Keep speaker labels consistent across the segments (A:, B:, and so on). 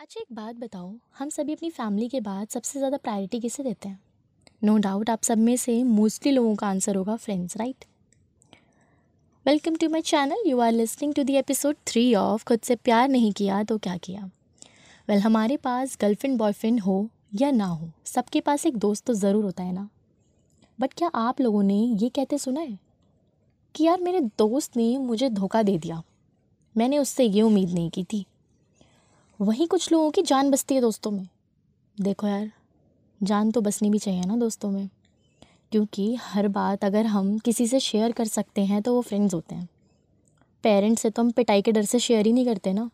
A: अच्छा एक बात बताओ हम सभी अपनी फैमिली के बाद सबसे ज़्यादा प्रायोरिटी किसे देते हैं? नो no डाउट आप सब में से मोस्टली लोगों का आंसर होगा friends right welcome to my channel you are listening to the episode three of खुद से प्यार नहीं किया तो क्या किया? वेल well, हमारे पास गर्लफ्रेंड बॉयफ्रेंड हो या ना हो सबके पास एक दोस्त तो ज़रूर होता है ना? बट क्या आप लोगों ने ये कहते सुना है? कि यार मेरे दोस्त ने मुझे धोखा दे दिया। मैंने उससे ये उम्मीद नहीं की थी। वहीं कुछ लोगों की जान बसती है दोस्तों में। देखो यार, जान तो बसनी भी चाहिए ना दोस्तों में। क्योंकि हर बात अगर हम किसी से शेयर कर सकते हैं तो वो फ्रेंड्स होते हैं। पेरेंट्स से तो हम पिटाई के डर से शेयर ही नहीं करते ना।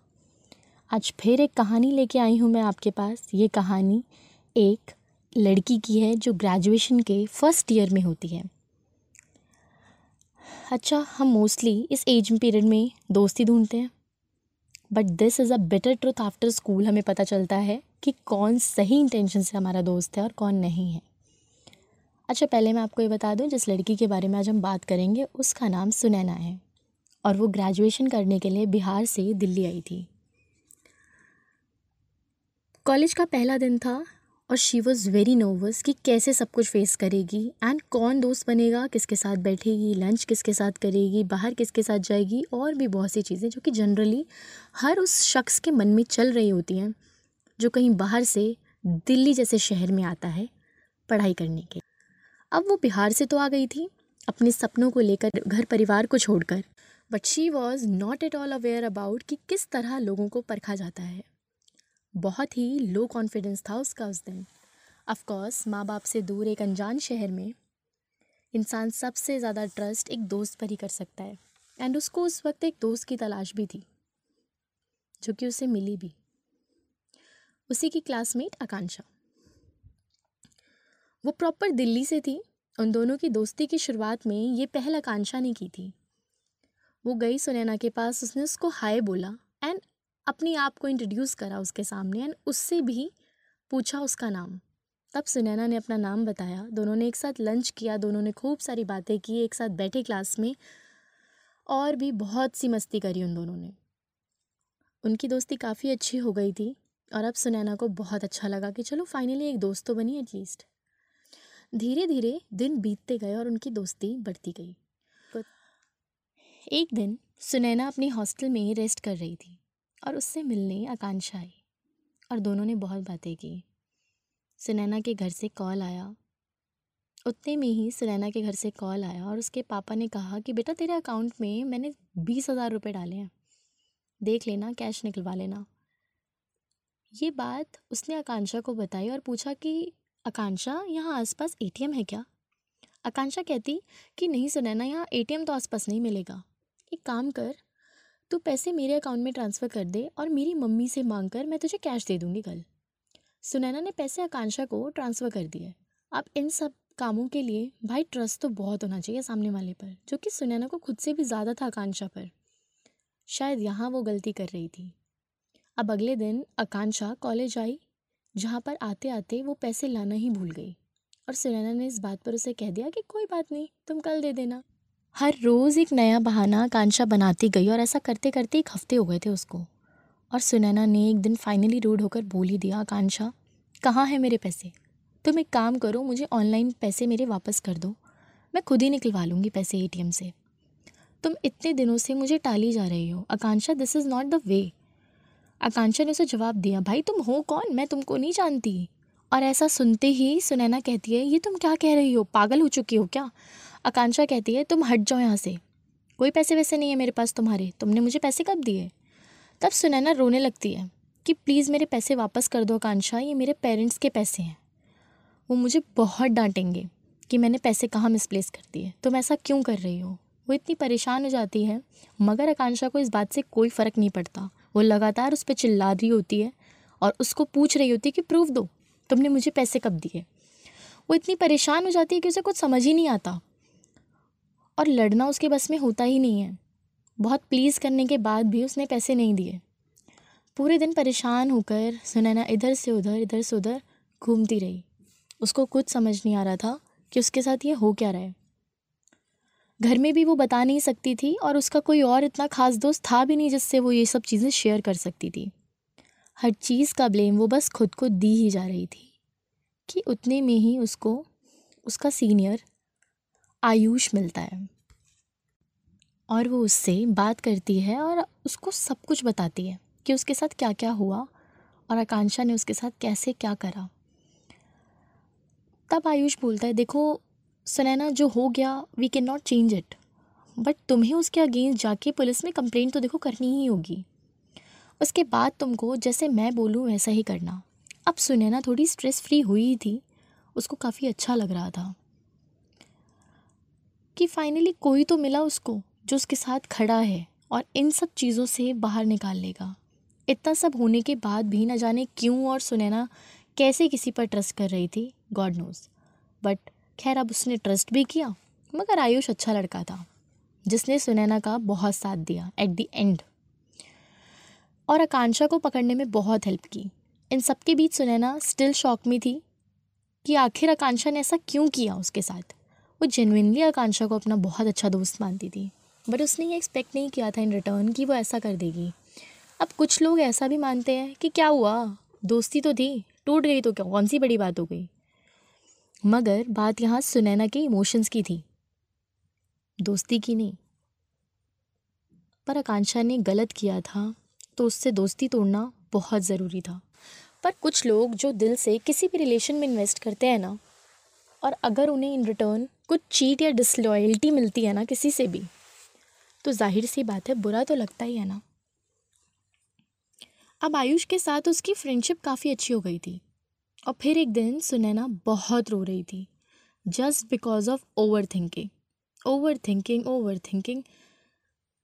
A: आज फिर एक कहानी लेके आई हूँ मैं आपके पास। ये कहानी एक लड़की की है जो ग्रेजुएशन के फ़र्स्ट ईयर में होती है। अच्छा हम मोस्टली इस एज पीरियड में दोस्ती ढूंढते हैं। But this is a better truth after school हमें पता चलता है कि कौन सही इंटेंशन से हमारा दोस्त है और कौन नहीं है। अच्छा पहले मैं आपको ये बता दूँ, जिस लड़की के बारे में आज हम बात करेंगे, उसका नाम सुनैना है और वो ग्रेजुएशन करने के लिए बिहार से दिल्ली आई थी। कॉलेज का पहला दिन था और शी वॉज़ वेरी नर्वस कि कैसे सब कुछ फेस करेगी? एंड कौन दोस्त बनेगा? किसके साथ बैठेगी? लंच किसके साथ करेगी? बाहर किसके साथ जाएगी? और भी बहुत सी चीज़ें जो कि जनरली हर उस शख्स के मन में चल रही होती हैं, जो कहीं बाहर से दिल्ली जैसे शहर में आता है पढ़ाई करने के अब वो बिहार से तो आ गई थी, अपने सपनों को लेकर घर परिवार को छोड़कर। But she was not at all aware about कि किस तरह लोगों को परखा जाता है। बहुत ही लो कॉन्फिडेंस था उसका उस दिन। अफकोर्स माँ बाप से दूर एक अनजान शहर में इंसान सबसे ज़्यादा ट्रस्ट एक दोस्त पर ही कर सकता है। एंड उसको उस वक्त एक दोस्त की तलाश भी थी, जो कि उसे मिली भी। उसी की क्लासमेट आकांक्षा। वो प्रॉपर दिल्ली से थी, उन दोनों की दोस्ती की शुरुआत में ये पहल आकांक्षा ने की थी। वो गई सुनैना के पास, उसने उसको हाय बोला एंड अपनी आप को इंट्रोड्यूस करा उसके सामने एंड उससे भी पूछा उसका नाम। तब सुनैना ने अपना नाम बताया। दोनों ने एक साथ लंच किया दोनों ने खूब सारी बातें की एक साथ बैठे क्लास में और भी बहुत सी मस्ती करी उन दोनों ने। उनकी दोस्ती काफ़ी अच्छी हो गई थी और अब सुनैना को बहुत अच्छा लगा कि चलो फाइनली एक दोस्त तो बनी एटलीस्ट धीरे धीरे दिन बीतते गए और उनकी दोस्ती बढ़ती गई। एक दिन सुनैना अपनी हॉस्टल में ही रेस्ट कर रही थी। और उससे मिलने आकांक्षा आई और दोनों ने बहुत बातें की। सुनैना के घर से कॉल आया। उतने में ही सुनैना के घर से कॉल आया और उसके पापा ने कहा कि, बेटा, तेरे अकाउंट में मैंने बीस हज़ार रुपये डाले हैं। देख लेना, कैश निकलवा लेना। ये बात उसने आकांक्षा को बताई और पूछा कि, आकांक्षा, यहाँ आसपास एटीएम है क्या? आकांक्षा कहती कि, नहीं सुनैना, यहाँ एटीएम तो आसपास नहीं मिलेगा। एक काम कर तू पैसे मेरे अकाउंट में ट्रांसफ़र कर दे और मेरी मम्मी से मांग कर मैं तुझे कैश दे दूँगी कल। सुनैना ने पैसे आकांक्षा को ट्रांसफ़र कर दिए। अब इन सब कामों के लिए भाई ट्रस्ट तो बहुत होना चाहिए सामने वाले पर, जो कि सुनैना को खुद से भी ज़्यादा था आकांक्षा पर। शायद यहाँ वो गलती कर रही थी। अब अगले दिन आकांक्षा कॉलेज आई, जहाँ पर आते आते वो पैसे लाना ही भूल गई। और सुनैना ने इस बात पर उसे कह दिया कि कोई बात नहीं, तुम कल दे देना। हर रोज़ एक नया बहाना आकांक्षा बनाती गई और ऐसा करते करते एक हफ़्ते हो गए थे उसको। और सुनैना ने एक दिन फाइनली रूड होकर बोल ही दिया, आकांक्षा, कहाँ है मेरे पैसे? तुम एक काम करो, मुझे ऑनलाइन पैसे मेरे वापस कर दो। मैं खुद ही निकलवा लूँगी पैसे एटीएम से। तुम इतने दिनों से मुझे टाली जा रही हो। Akanksha this is not the way Akanksha ने उसे जवाब दिया, भाई, तुम हो कौन? मैं तुमको नहीं जानती। और ऐसा सुनते ही सुनैना कहती है, ये तुम क्या कह रही हो? पागल हो चुकी हो क्या? आकांक्षा कहती है, तुम हट जाओ यहाँ से। कोई पैसे वैसे नहीं है मेरे पास तुम्हारे। तुमने मुझे पैसे कब दिए? तब सुनैना रोने लगती है कि, प्लीज़ मेरे पैसे वापस कर दो आकांक्षा, ये मेरे पेरेंट्स के पैसे हैं। वो मुझे बहुत डांटेंगे कि मैंने पैसे कहाँ मिसप्लेस कर दिए। तुम ऐसा क्यों कर रही हो? वो इतनी परेशान हो जाती है, मगर आकांक्षा को इस बात से कोई फ़र्क नहीं पड़ता। वो लगातार उस पर चिल्ला रही होती है और उसको पूछ रही होती है कि, प्रूफ दो, तुमने मुझे पैसे कब दिए? वो इतनी परेशान हो जाती है कि उसे कुछ समझ ही नहीं आता। और लड़ना उसके बस में होता ही नहीं है। बहुत प्लीज़ करने के बाद भी उसने पैसे नहीं दिए। पूरे दिन परेशान होकर सुनैना इधर से उधर, इधर से उधर घूमती रही। उसको कुछ समझ नहीं आ रहा था कि उसके साथ ये हो क्या रहा है। घर में भी वो बता नहीं सकती थी और उसका कोई और इतना ख़ास दोस्त था भी नहीं जिससे वो ये सब चीज़ें शेयर कर सकती थी। हर चीज़ का ब्लेम वो बस खुद को दी ही जा रही थी कि उतने में ही उसको, उसका सीनियर आयुष मिलता है। और वो उससे बात करती है और उसको सब कुछ बताती है कि उसके साथ क्या क्या हुआ और आकांक्षा ने उसके साथ कैसे क्या करा। तब आयुष बोलता है, देखो, सुनैना, जो हो गया we can not change it but तुम्हें उसके अगेंस्ट जाके पुलिस में कंप्लेंट तो देखो करनी ही होगी। उसके बाद तुमको जैसे मैं बोलूँ, वैसा ही करना। अब सुनैना थोड़ी स्ट्रेस फ्री हुई थी, उसको काफ़ी अच्छा लग रहा था। कि फाइनली कोई तो मिला उसको, जो उसके साथ खड़ा है और इन सब चीज़ों से बाहर निकाल लेगा। इतना सब होने के बाद भी ना जाने क्यों और सुनैना कैसे किसी पर ट्रस्ट कर रही थी? गॉड नोज़ बट खैर, अब उसने ट्रस्ट भी किया, मगर आयुष अच्छा लड़का था, जिसने सुनैना का बहुत साथ दिया एट द एंड और आकांक्षा को पकड़ने में बहुत हेल्प की। इन सब के बीच सुनैना स्टिल शॉक में थी कि आखिर आकांक्षा ने ऐसा क्यों किया उसके साथ? वो जेनविनली आकांक्षा को अपना बहुत अच्छा दोस्त मानती थी। बट उसने ये एक्सपेक्ट नहीं किया था इन रिटर्न कि वो ऐसा कर देगी। अब कुछ लोग ऐसा भी मानते हैं कि क्या हुआ? दोस्ती तो थी, टूट गई तो क्या? कौन सी बड़ी बात हो गई? मगर बात यहाँ सुनैना के इमोशंस की थी। दोस्ती की नहीं। पर आकांक्षा ने गलत किया था तो उससे दोस्ती तोड़ना बहुत ज़रूरी था। पर कुछ लोग जो दिल से किसी भी रिलेशन में इन्वेस्ट करते हैं ना, और अगर उन्हें इन रिटर्न कुछ चीट या डिसलॉयल्टी मिलती है ना किसी से भी तो ज़ाहिर सी बात है, बुरा तो लगता ही है ना। अब आयुष के साथ उसकी फ्रेंडशिप काफ़ी अच्छी हो गई थी, और फिर एक दिन सुनैना बहुत रो रही थी just because of overthinking overthinking overthinking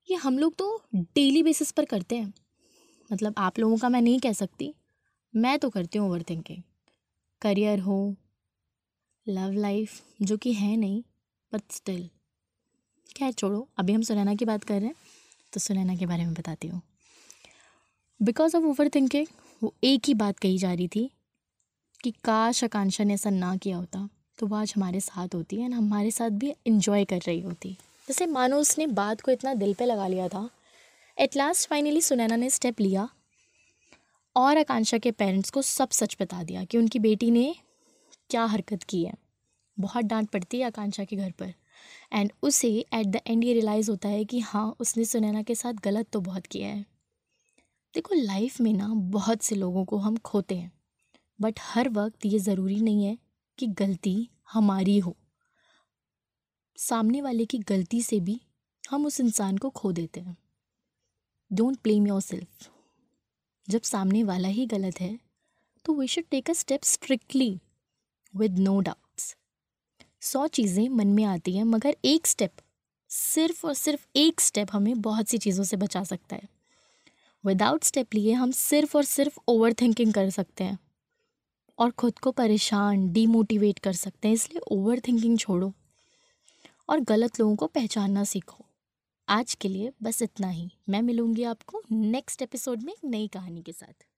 A: ये हम लोग तो डेली बेसिस पर करते हैं मतलब आप लोगों का मैं नहीं कह सकती, मैं तो करती हूँ ओवर थिंकिंग करियर हो लव लाइफ जो कि है नहीं बट स्टिल क्या छोड़ो, अभी हम सुनैना की बात कर रहे हैं तो सुनैना के बारे में बताती हूँ। बिकॉज़ ऑफ़ ओवर थिंकिंग वो एक ही बात कही जा रही थी कि काश आकांक्षा ने ऐसा ना किया होता तो वो आज हमारे साथ होती है ना हमारे साथ भी इन्जॉय कर रही होती। जैसे मानो उसने बात को इतना दिल पे लगा लिया था। एट लास्ट फाइनली सुनैना ने स्टेप लिया और आकांक्षा के पेरेंट्स को सब सच बता दिया कि उनकी बेटी ने क्या हरकत की है? बहुत डांट पड़ती है आकांक्षा के घर पर। एंड उसे एट द एंड ये रियलाइज़ होता है कि हाँ उसने सुनैना के साथ गलत तो बहुत किया है। देखो लाइफ में ना बहुत से लोगों को हम खोते हैं। बट हर वक्त ये ज़रूरी नहीं है कि गलती हमारी हो। सामने वाले की गलती से भी हम उस इंसान को खो देते हैं। डोंट ब्लेम योर सेल्फ जब सामने वाला ही गलत है तो we should take a step strictly with no doubts सौ चीज़ें मन में आती हैं, मगर एक स्टेप सिर्फ़ और सिर्फ़ एक स्टेप हमें बहुत सी चीज़ों से बचा सकता है। विदाउट स्टेप लिए हम सिर्फ़ और सिर्फ़ ओवर थिंकिंग कर सकते हैं। और ख़ुद को परेशान डीमोटिवेट कर सकते हैं, इसलिए ओवर थिंकिंग छोड़ो। और गलत लोगों को पहचानना सीखो। आज के लिए बस इतना ही। मैं मिलूँगी आपको नेक्स्ट एपिसोड में एक नई कहानी के साथ।